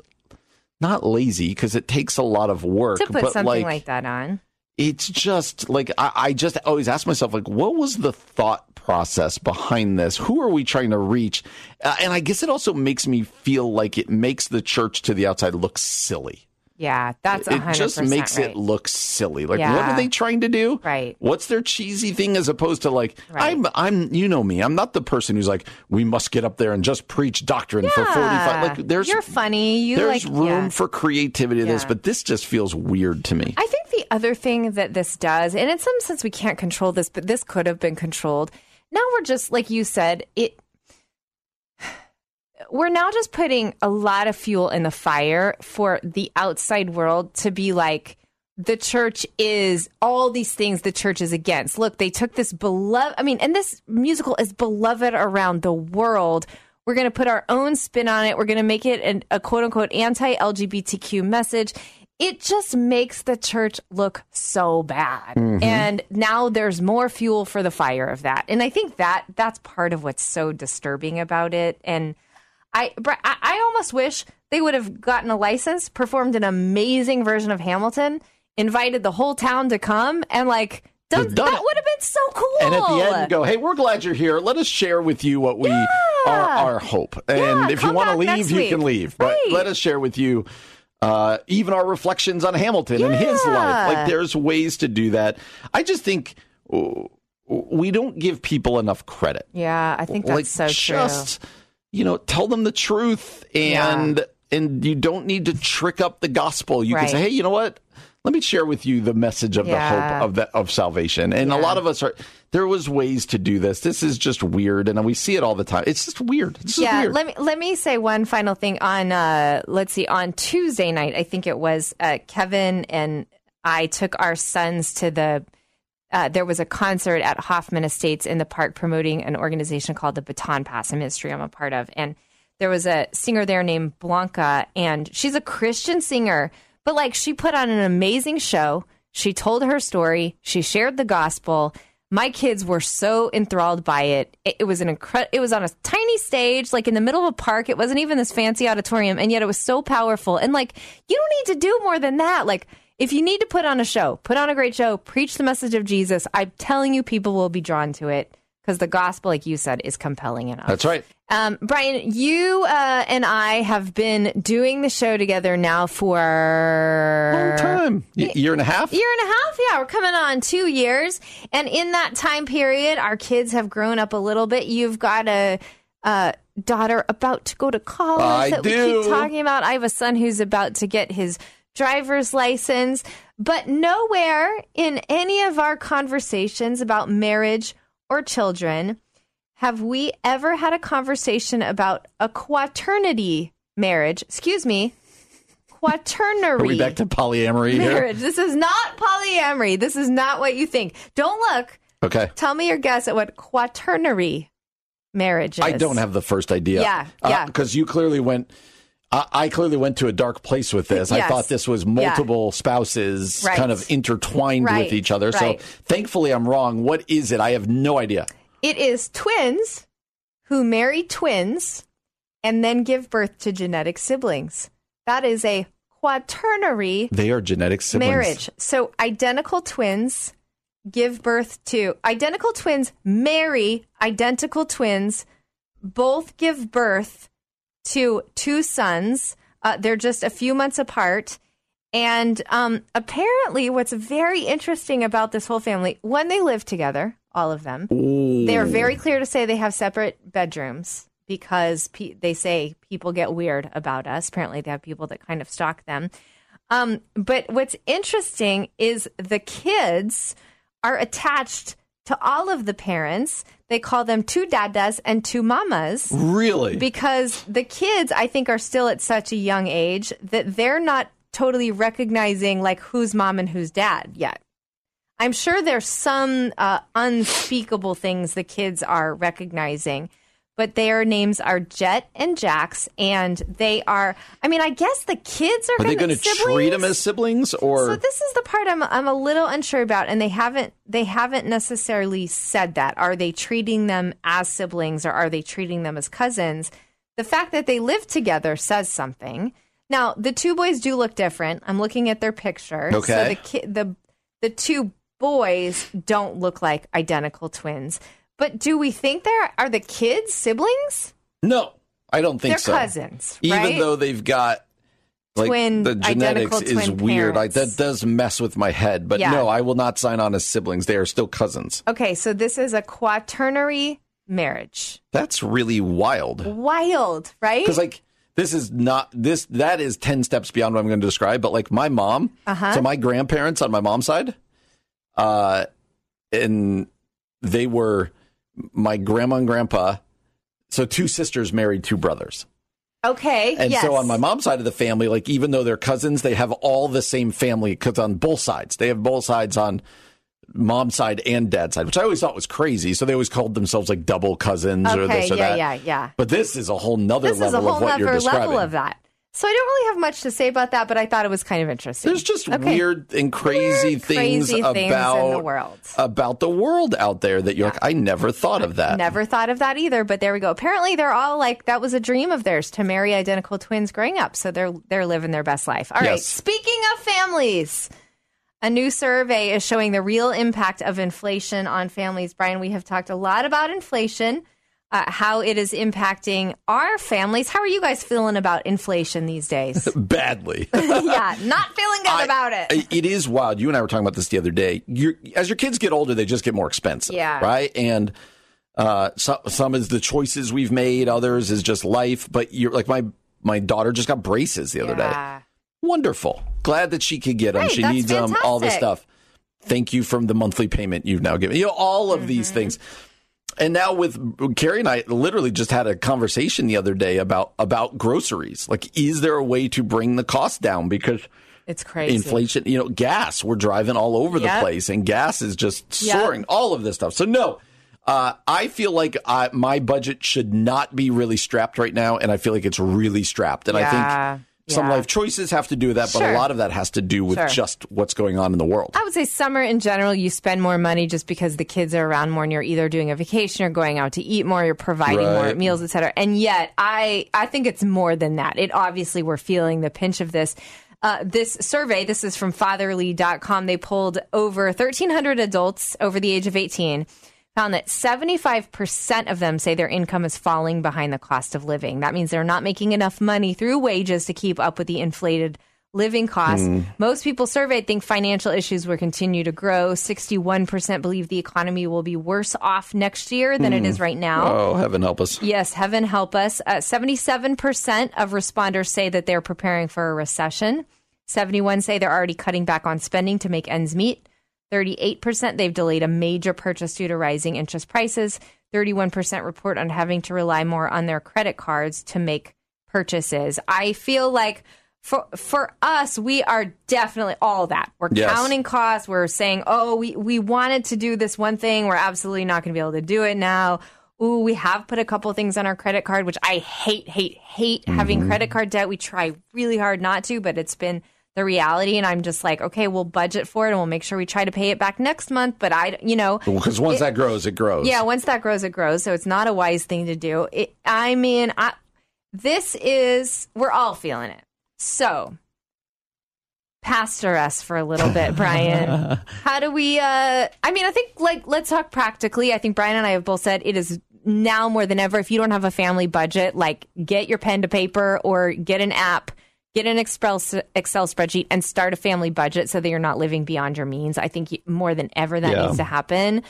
not lazy because it takes a lot of work. To put but something like, like, that on. it's just like I, I just always ask myself like what was the thought process behind this who are we trying to reach uh, and i guess it also makes me feel like it makes the church to the outside look silly Yeah, that's it 100% just makes right. it look silly like what are they trying to do Right. what's their cheesy thing as opposed to like Right. i'm i'm you know me i'm not the person who's like we must get up there and just preach doctrine for 45 like there's You're funny. You there's like room yeah. for creativity to this but this just feels weird to me I think the other thing that this does, and in some sense we can't control this, but this could have been controlled. Now we're just like you said, it we're now just putting a lot of fuel in the fire for the outside world to be like the church is all these things the church is against. Look, they took this beloved I mean, and this musical is beloved around the world. We're going to put our own spin on it. We're going to make it an, a quote unquote anti LGBTQ message. It just makes the church look so bad. Mm-hmm. And now there's more fuel for the fire of that. And I think that that's part of what's so disturbing about it. And I, I, almost wish they would have gotten a license, performed an amazing version of Hamilton, invited the whole town to come, and like done, done that would have been so cool. And at the end, go, hey, we're glad you're here. Let us share with you what we are our hope. And Yeah, if you want to leave, you week. can leave. But Right. let us share with you uh, even our reflections on Hamilton and his life. Like there's ways to do that. I just think we don't give people enough credit. yeah, I think that's like so just you know, tell them the truth and and you don't need to trick up the gospel. You can say, hey, you know what? Let me share with you the message of the hope of that of salvation. And a lot of us are there was ways to do this. This is just weird and we see it all the time. It's just weird. It's just yeah, weird. let me let me say one final thing on uh let's see on Tuesday night I think it was uh Kevin and I took our sons to the uh, there was a concert at Hoffman Estates in the park promoting an organization called the Baton Pass, a ministry I'm a part of. And there was a singer there named Blanca, and she's a Christian singer, but like she put on an amazing show. She told her story, she shared the gospel. My kids were so enthralled by it. It, it was an incredible. It was on a tiny stage, like in the middle of a park. It wasn't even this fancy auditorium, and yet it was so powerful. And like, you don't need to do more than that. Like, if you need to put on a show, put on a great show, preach the message of Jesus. I'm telling you, people will be drawn to it because the gospel, like you said, is compelling enough. That's right. Um, Brian, you uh, and I have been doing the show together now for Long time. Y- year and a half? year and a half. Yeah, we're coming on two years, and in that time period, our kids have grown up a little bit. You've got a, a daughter about to go to college I that we keep talking about. I have a son who's about to get his driver's license, but nowhere in any of our conversations about marriage or children have we ever had a conversation about a quaternity marriage. Excuse me. Quaternary Are we back to polyamory here? This is not polyamory. This is not what you think. Don't look. Okay. Tell me your guess at what quaternary marriage is. I don't have the first idea. Yeah, uh, yeah. Because you clearly went. I clearly went to a dark place with this. I thought this was multiple spouses Right. kind of intertwined Right, with each other. right. So thankfully, I'm wrong. What is it? I have no idea. It is twins who marry twins and then give birth to genetic siblings. That is a quaternary They are genetic siblings. marriage. So identical twins give birth to identical twins marry identical twins, both give birth to two sons. Uh, they're just a few months apart. And um, apparently, what's very interesting about this whole family, when they live together, all of them, they're very clear to say they have separate bedrooms because pe- they say people get weird about us. Apparently, they have people that kind of stalk them. Um, but what's interesting is the kids are attached to all of the parents. They call them two dadas and two mamas Really? because the kids, I think, are still at such a young age that they're not totally recognizing like who's mom and who's dad yet. I'm sure there's some uh, unspeakable things the kids are recognizing, but their names are Jet and Jax, and they are. I mean, I guess the kids are. Are they going to treat them as siblings or so this is the part I'm I'm a little unsure about, and they haven't they haven't necessarily said that. Are they treating them as siblings or are they treating them as cousins? The fact that they live together says something. Now the two boys do look different. I'm looking at their picture. Okay. So the ki- the the two boys don't look like identical twins. But do we think they're are the kids siblings? No, I don't think They're so. cousins, Even right? though they've got like Twin- the genetics is weird. I, that does mess with my head. But Yeah. no, I will not sign on as siblings. They are still cousins. Okay, so this is a quaternary marriage. That's really wild. Wild, right? Because like this is not this that is ten steps beyond what I'm going to describe. But like my mom, Uh-huh. so my grandparents on my mom's side, uh, and they were my grandma and grandpa. So two sisters married two brothers. Okay. And yes. so on my mom's side of the family, like even though they're cousins, they have all the same family because on both sides, they have both sides on mom's side and dad's side, which I always thought was crazy. So they always called themselves like double cousins or this or yeah, that. yeah, yeah. yeah. But this is a whole nother This level whole of what you're describing. level of that. So I don't really have much to say about that, but I thought it was kind of interesting. There's just Okay. weird and crazy Weird, things crazy about things in the world. about the world out there that you're like, I never thought of that. Never thought of that either, but there we go. Apparently, they're all like that was a dream of theirs to marry identical twins growing up, so they're they're living their best life. All right. Yes. Speaking of families, a new survey is showing the real impact of inflation on families. Brian, we have talked a lot about inflation, uh, how it is impacting our families. How are you guys feeling about inflation these days? <laughs> Badly. <laughs> yeah, not feeling good I- about it. It is wild. You and I were talking about this the other day. You're, as your kids get older, they just get more expensive. Yeah. Right. And uh, so, some is the choices we've made. Others is just life. But you're like my my daughter just got braces the other day. Wonderful. Glad that she could get them. Right, she needs them. All this stuff. Thank you from the monthly payment you've now given. You know all of these Mm-hmm. things. And now with Carrie and I literally just had a conversation the other day about about groceries. Like, is there a way to bring the cost down? Because It's crazy. inflation, you know, gas, we're driving all over the place and gas is just Yep. soaring, all of this stuff. So, no, uh, I feel like I, my budget should not be really strapped right now. And I feel like it's really strapped. And I Yeah. some life choices have to do with that, but Sure. a lot of that has to do with Sure. just what's going on in the world. I would say summer in general, you spend more money just because the kids are around more and you're either doing a vacation or going out to eat more, you're providing more meals, et cetera. And yet, I, I think it's more than that. It obviously, we're feeling the pinch of this. Uh, this survey, this is from fatherly.com. They pulled over 1,300 adults over the age of 18, found that 75% of them say their income is falling behind the cost of living. That means they're not making enough money through wages to keep up with the inflated living costs. Most people surveyed think financial issues will continue to grow. 61% believe the economy will be worse off next year than it is right now. Oh, heaven help us. Yes, heaven help us. Uh, 77% of responders say that they're preparing for a recession. 71 say they're already cutting back on spending to make ends meet. 38% they've delayed a major purchase due to rising interest prices. 31% report on having to rely more on their credit cards to make purchases. I feel like for for us, we are definitely all that. We're Yes. counting costs. We're saying, oh, we, we wanted to do this one thing. We're absolutely not going to be able to do it now. Ooh, we have put a couple things on our credit card, which I hate, hate, hate having Mm-hmm. credit card debt. We try really hard not to, but it's been the reality. And I'm just like, okay, we'll budget for it and we'll make sure we try to pay it back next month. But I, you know, Because once that grows, it grows. yeah, once that grows, it grows. So it's not a wise thing to do. It, I mean, I, this is, we're all feeling it. So, pastor us for a little bit, <laughs> Brian. How do we, uh, I mean, I think, like, let's talk practically. I think Brian and I have both said it is now more than ever. If you don't have a family budget, like, get your pen to paper or get an app. Get an Excel Excel spreadsheet and start a family budget so that you're not living beyond your means. I think you- more than ever that Yeah. needs to happen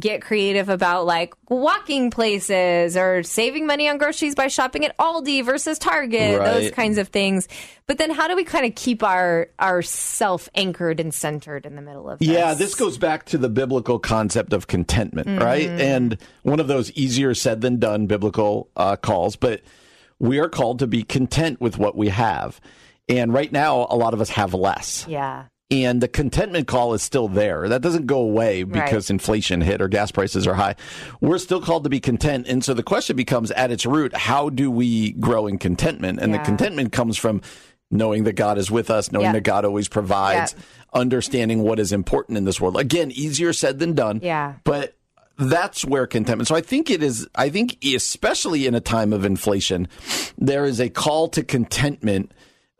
get creative about like walking places or saving money on groceries by shopping at Aldi versus Target, Right. those kinds of things. But then how do we kind of keep our our self anchored and centered in the middle of this? Yeah, this goes back to the biblical concept of contentment, right? And one of those easier said than done biblical uh, calls, but we are called to be content with what we have. And right now, a lot of us have less. Yeah. And the contentment call is still there. That doesn't go away because Right. inflation hit or gas prices are high. We're still called to be content. And so the question becomes at its root, how do we grow in contentment? And Yeah. the contentment comes from knowing that God is with us, knowing Yeah. that God always provides, understanding what is important in this world. Again, easier said than done. Yeah. But that's where contentment. So I think it is, I think especially in a time of inflation, there is a call to contentment,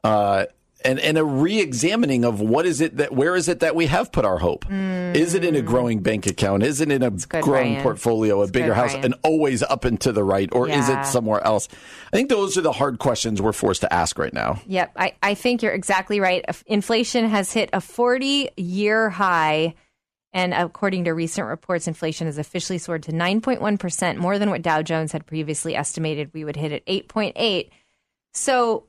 uh, and, and a re-examining of what is it that where is it that we have put our hope? Is it in a growing bank account? Is it in a Mm. good, growing Brian. portfolio, a bigger good, house, Brian. and always up and to the right, or is it somewhere else? I think those are the hard questions we're forced to ask right now. Yep, I, I think you're exactly right. Inflation has hit a 40 year high. And according to recent reports, inflation has officially soared to 9.1%, more than what Dow Jones had previously estimated we would hit at 8.8. So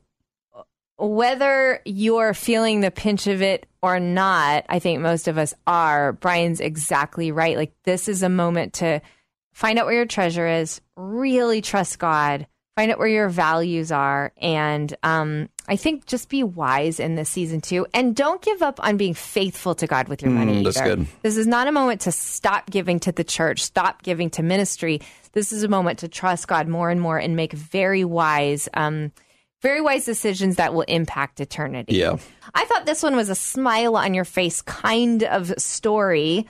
whether you're feeling the pinch of it or not, I think most of us are. Brian's exactly right. Like this is a moment to find out where your treasure is, really trust God, find out where your values are, and um, I think just be wise in this season too, and don't give up on being faithful to God with your money. Mm, that's either. good. This is not a moment to stop giving to the church, stop giving to ministry. This is a moment to trust God more and more and make very wise. Um, very wise decisions that will impact eternity. Yeah. I thought this one was a smile on your face kind of story.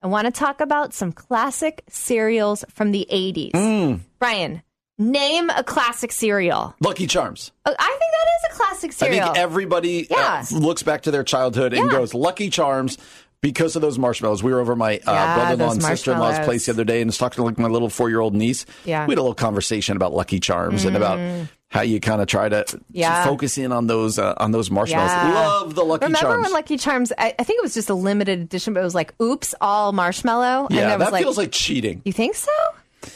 I want to talk about some classic cereals from the 80s. Mm. Brian, name a classic cereal. Lucky Charms. Oh, I think that is a classic cereal. I think everybody uh, looks back to their childhood and Yeah. goes, Lucky Charms. Because of those marshmallows, we were over my uh, Yeah, brother-in-law and sister-in-law's place the other day, and was talking to like my little four-year-old niece. Yeah. we had a little conversation about Lucky Charms and about how you kind of try to, Yeah. focus in on those uh, on those marshmallows. Yeah. Love the Lucky Remember Charms. when Lucky Charms, I, I think it was just a limited edition, but it was like, oops, all marshmallow. and yeah, there was that feels like cheating. You think so?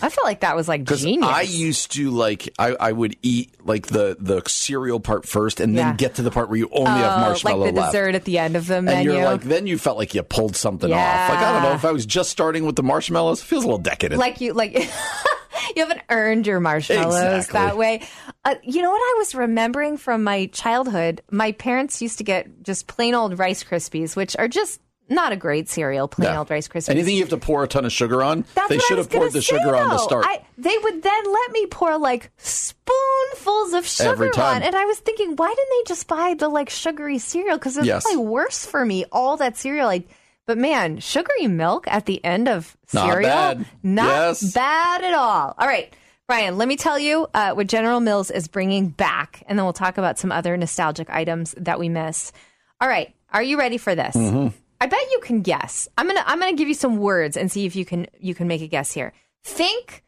I felt like that was like genius. I used to like I, I would eat like the the cereal part first, and then Yeah. get to the part where you only have Oh, marshmallow like the left. dessert at the end of the menu. And you're like, then you felt like you pulled something off. Like I don't know if I was just starting with the marshmallows, it feels a little decadent. like you like <laughs> you haven't earned your marshmallows Exactly. that way uh, you know what i was remembering from my childhood my parents used to get just plain old rice krispies which are just not a great cereal plain Yeah. old rice krispies Anything you have to pour a ton of sugar on, That's they should have poured the sugar on to start. I, they would then let me pour like spoonfuls of sugar on, and I was thinking, why didn't they just buy the like sugary cereal? Because it's Yes. probably worse for me. All that cereal, like, but man, sugary milk at the end of cereal, Not bad. not Yes. bad at all. All right. Brian, let me tell you uh, what General Mills is bringing back, and then we'll talk about some other nostalgic items that we miss. All right, are you ready for this? Mm-hmm. I bet you can guess. I'm gonna I'm gonna give you some words and see if you can you can make a guess here. Think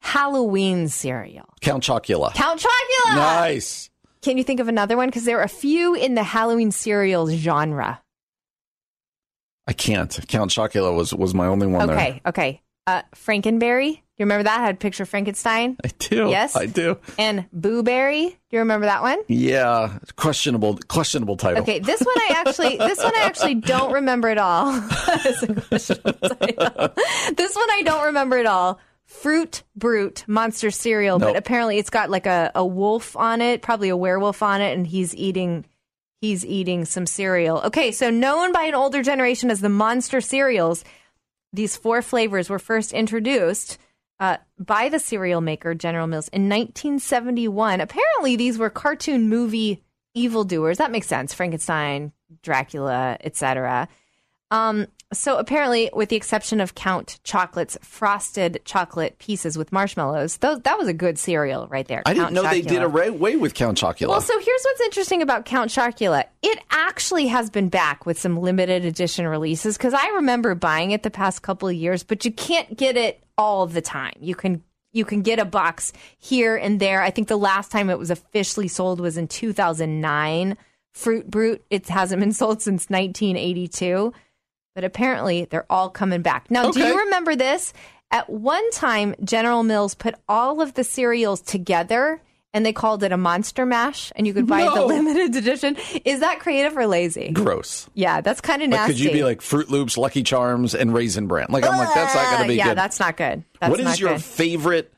Halloween cereal. Count Chocula. Count Chocula. Nice. Can you think of another one? Because there are a few in the Halloween cereals genre. I can't. Count Chocula was was my only one there. Okay, okay. Uh, Frankenberry. You remember that? I Had picture Frankenstein I do. Yes? I do. and Boo Berry. Do you remember that one? Yeah, questionable questionable title. Okay, this one I actually <laughs> this one I actually don't remember at all. <laughs> It's a questionable title. this one I don't remember at all. Fruit Brute Monster Cereal, but apparently it's got like a, a wolf on it, probably a werewolf on it, and he's eating he's eating some cereal. Okay, so known by an older generation as the monster cereals, these four flavors were first introduced uh, by the cereal maker General Mills in 1971. Apparently, these were cartoon movie evildoers. That makes sense. Frankenstein, Dracula, etc. Um, so apparently, with the exception of Count Chocolate's frosted chocolate pieces with marshmallows, those, that was a good cereal right there. I didn't Count know they Chocula. did away with Count Chocula. Well, so here's what's interesting about Count Chocula. It actually has been back with some limited edition releases because I remember buying it the past couple of years, but you can't get it all the time. You can you can get a box here and there. I think the last time it was officially sold was in 2009. Fruit Brute. It hasn't been <laughs> sold since 1982. but apparently they're all coming back. Now, do you remember this? At one time, General Mills put all of the cereals together and they called it a monster mash and you could buy the limited edition. Is that creative or lazy? Gross. Yeah, that's kind of Like, nasty. could you be like Froot Loops, Lucky Charms, and Raisin Bran? Like, I'm like, that's not going to be yeah, good. Yeah, that's not good. That's what is not your good. favorite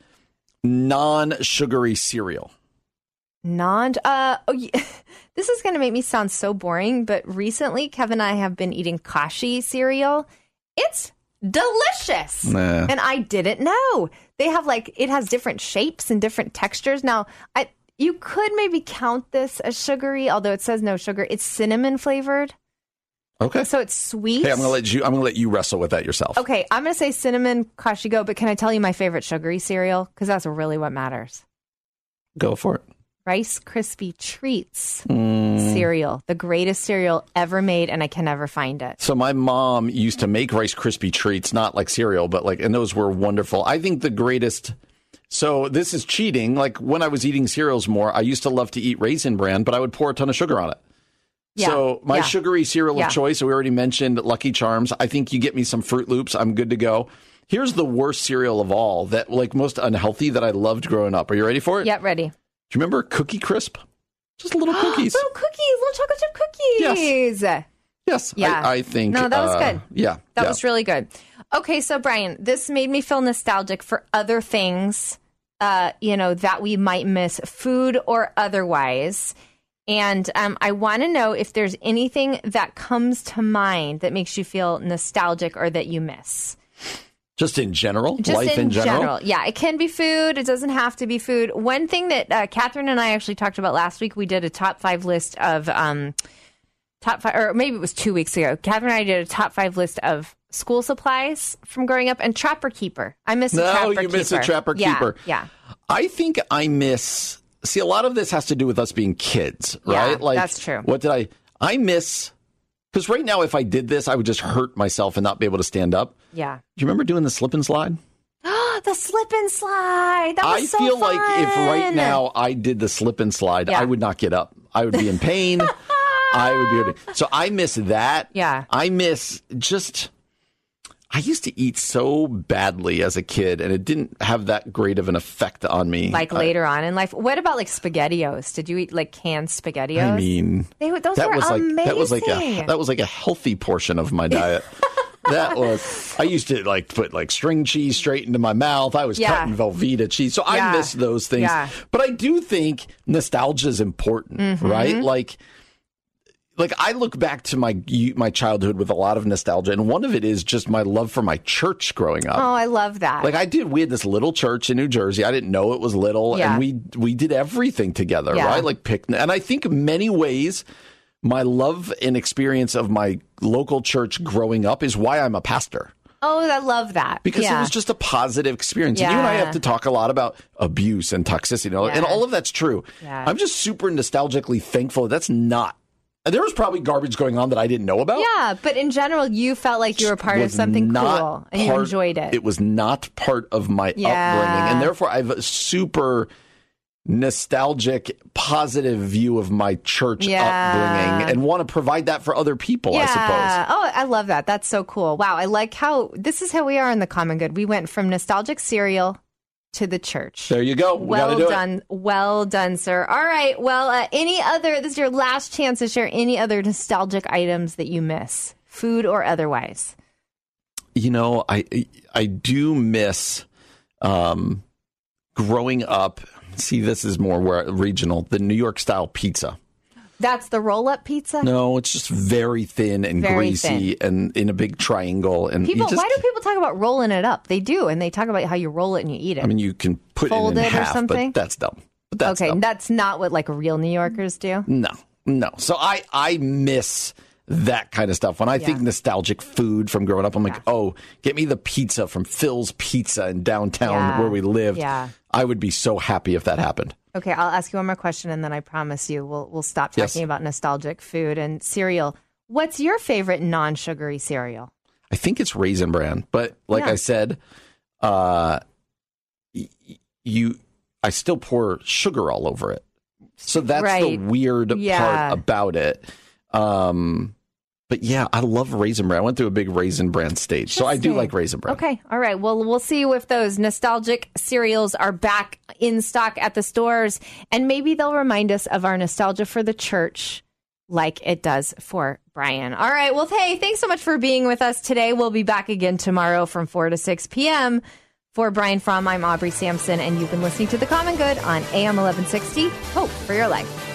non-sugary cereal? Non. Uh, oh, yeah. <laughs> this is going to make me sound so boring, but recently Kevin and I have been eating kashi cereal. It's delicious, Nah. and I didn't know they have like it has different shapes and different textures. Now, I you could maybe count this as sugary, although it says no sugar. It's cinnamon flavored, Okay. so it's sweet. Hey, I'm gonna let you. I'm gonna let you wrestle with that yourself. Okay, I'm going to say cinnamon kashi go, but can I tell you my favorite sugary cereal? Because that's really what matters. Go for it. Rice Krispie Treats Mm. cereal, the greatest cereal ever made, and I can never find it. So my mom used to make Rice Krispie treats, not like cereal, but like, and those were wonderful. I think the greatest. So this is cheating. Like when I was eating cereals more, I used to love to eat Raisin Bran, but I would pour a ton of sugar on it. Yeah, So my yeah. sugary cereal Yeah. of choice, we already mentioned Lucky Charms. I think you get me some Froot Loops, I'm good to go. Here's the worst cereal of all that like most unhealthy that I loved growing up. Are you ready for it? Yep, ready. You remember Cookie Crisp? Just little <gasps> cookies. Little cookies, little chocolate chip cookies. yes. Yeah. I, I think. No, that was uh, good. Yeah. That yeah. was really good. Okay, so Brian, this made me feel nostalgic for other things, uh, you know, that we might miss, food or otherwise. And um, I want to know if there's anything that comes to mind that makes you feel nostalgic or that you miss. Just in general, Just life in, general. Yeah, it can be food. It doesn't have to be food. One thing that uh, Catherine and I actually talked about last week, we did a top five list of um, top five, or maybe it was two weeks ago. Catherine and I did a top five list of school supplies from growing up and Trapper Keeper. I miss a No, Trapper you Keeper. miss a Trapper Yeah, Keeper. Yeah. I think I miss. See, a lot of this has to do with us being kids, Yeah, right? Like that's true. What did I? I miss because right now, if I did this, I would just hurt myself and not be able to stand up. Yeah. Do you remember doing the slip and slide? Oh <gasps> the slip and slide. That was I so feel like if right now I did the slip and slide, Yeah. I would not get up. I would be in pain. <laughs> I would be hurting. So I miss that. Yeah. I miss just. I used to eat so badly as a kid, and it didn't have that great of an effect on me. Like I- later on in life. What about like SpaghettiOs? Did you eat like canned SpaghettiOs? I mean, They those that were was like that was like a amazing. that was like a healthy portion of my diet. <laughs> that was I used to like put like string cheese straight into my mouth. I was Yeah. cutting Velveeta cheese, so Yeah. I miss those things. Yeah. But I do think nostalgia is important, Mm-hmm. right? Like. Like I look back to my my childhood with a lot of nostalgia, and one of it is just my love for my church growing up. Oh, I love that. Like I did, we had this little church in New Jersey. I didn't know it was little, Yeah. and we we did everything together, Yeah. right? Like picnic. And I think many ways, my love and experience of my local church growing up is why I'm a pastor oh, I love that. because yeah. it was just a positive experience. And you and I have to talk a lot about abuse and toxicity, and all, and all of that's true. Yeah. I'm just super nostalgically thankful that's not. There was probably garbage going on that I didn't know about. Yeah, but in general, you felt like you were part of something cool and you enjoyed it. It was not part of my Yeah. upbringing, and therefore I have a super nostalgic, positive view of my church Yeah. upbringing, and want to provide that for other people. I suppose. Oh, I love that. That's so cool. Wow. I like how this is how we are in the common good. We went from nostalgic cereal to the church. There you go. We well gotta it. done. Well done, sir. All right. Well, uh, any other, this is your last chance to share any other nostalgic items that you miss, food or otherwise. You know, I I do miss um, growing up. See, this is more where regional. The New York style pizza. That's the roll up pizza? No, it's just very thin and Very greasy and in a big triangle. And people, just, why do people talk about rolling it up? They do, and they talk about how you roll it and you eat it. I mean, you can put Fold it in it or half, something? but that's dumb. But that's okay, dumb. that's not what like real New Yorkers do. No, no. So I I miss that kind of stuff. When I think nostalgic food from growing up, I'm like, oh, get me the pizza from Phil's Pizza in downtown Yeah. where we lived. Yeah. I would be so happy if that happened. Okay, I'll ask you one more question, and then I promise you we'll we'll stop talking Yes. about nostalgic food and cereal. What's your favorite non-sugary cereal? I think it's Raisin Bran, but like Yeah. I said, uh, y- you, I still pour sugar all over it. So that's the weird Yeah. part about it. Um, But yeah, I love Raisin Bran. I went through a big Raisin Bran stage, so I do like Raisin Bran. Okay, all right. Well, we'll see if those nostalgic cereals are back in stock at the stores, and maybe they'll remind us of our nostalgia for the church, like it does for Brian. All right. Well, hey, thanks so much for being with us today. We'll be back again tomorrow from four to six p.m. For Brian Fromm, I'm Aubrey Sampson, and you've been listening to The Common Good on AM 1160. Hope for your life.